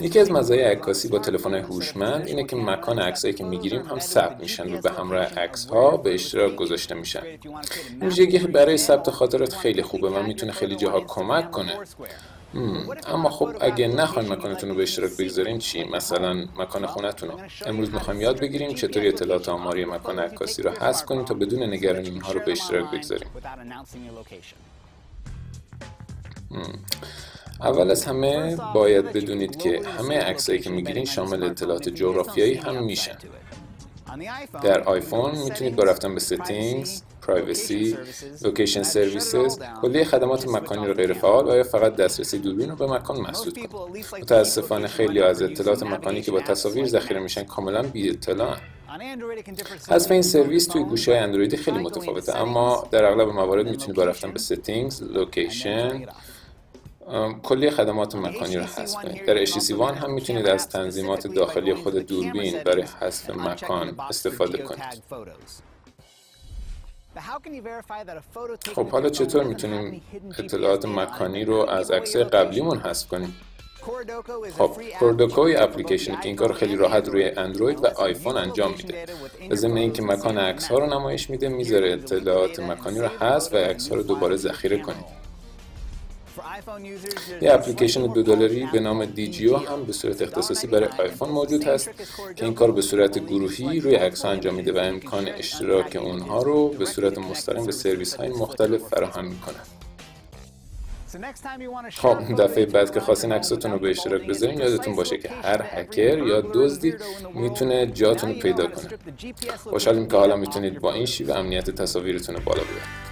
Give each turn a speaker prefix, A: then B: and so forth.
A: یکی از مزایای عکاسی با تلفن هوشمند اینه که مکان عکسایی که می‌گیریم هم ثبت میشن و به همراه عکس ها به اشتراک گذاشته میشن. این ویژگی برای ثبت خاطرات خیلی خوبه و می‌تونه خیلی جاها کمک کنه. اما خب اگه نخواین مکانتون رو به اشتراک بگذارین چی؟ مثلا مکان خونتون رو. امروز می‌خوایم یاد بگیریم چطوری اطلاعات آماری مکان عکاسی رو حذف کنیم تا بدون نگرانی اینها رو به اشتراک بگذاریم. اول از همه باید بدونید که همه عکسایی که می‌گیرین شامل اطلاعات جغرافیایی هم میشن در آیفون می‌تونید با رفتن به settings، privacy، location services کلیه خدمات مکانی رو غیر فعال و یا فقط دسترسی دوربین رو به مکان محدود کنید. متاسفانه خیلی از اطلاعات مکانی که با تصاویر ذخیره میشن کاملا بی اطلاع حذف این سرویس توی گوشه اندرویدی خیلی متفاوته اما در اغلب موارد می‌تونید با رفتن به settings، location کلی خدمات مکانی رو حذف کنید. در HTC One هم می‌تونید از تنظیمات داخلی خود دوربین برای حذف مکان استفاده کنید. خب حالا چطور می‌تونیم اطلاعات مکانی رو از عکسای قبلیمون حذف کنیم؟ خب کوردوکو یه اپلیکیشنی که این کار خیلی راحت روی اندروید و آیفون انجام میده. به ضمن اینکه مکان عکس ها رو نمایش میده می‌ذاره اطلاعات مکانی رو حذف و عکس ها رو دوباره ذخیره کنید. یه اپلیکیشن دو دلاری به نام دیجیو هم به صورت اختصاصی برای آیفون موجود هست که این کار به صورت گروهی روی عکس انجام میده و امکان اشتراک اونها رو به صورت مستقیم به سرویس های مختلف فراهم می‌کنه. خب دفعه بعد که خواستین عکستون رو به اشتراک بذارین یادتون باشه که هر هکر یا دزدی می‌تونه جاتون رو پیدا کنه. خوشحالیم که حالا می‌تونید با این شیوه امنیت تصاویرتون رو بالا ببرید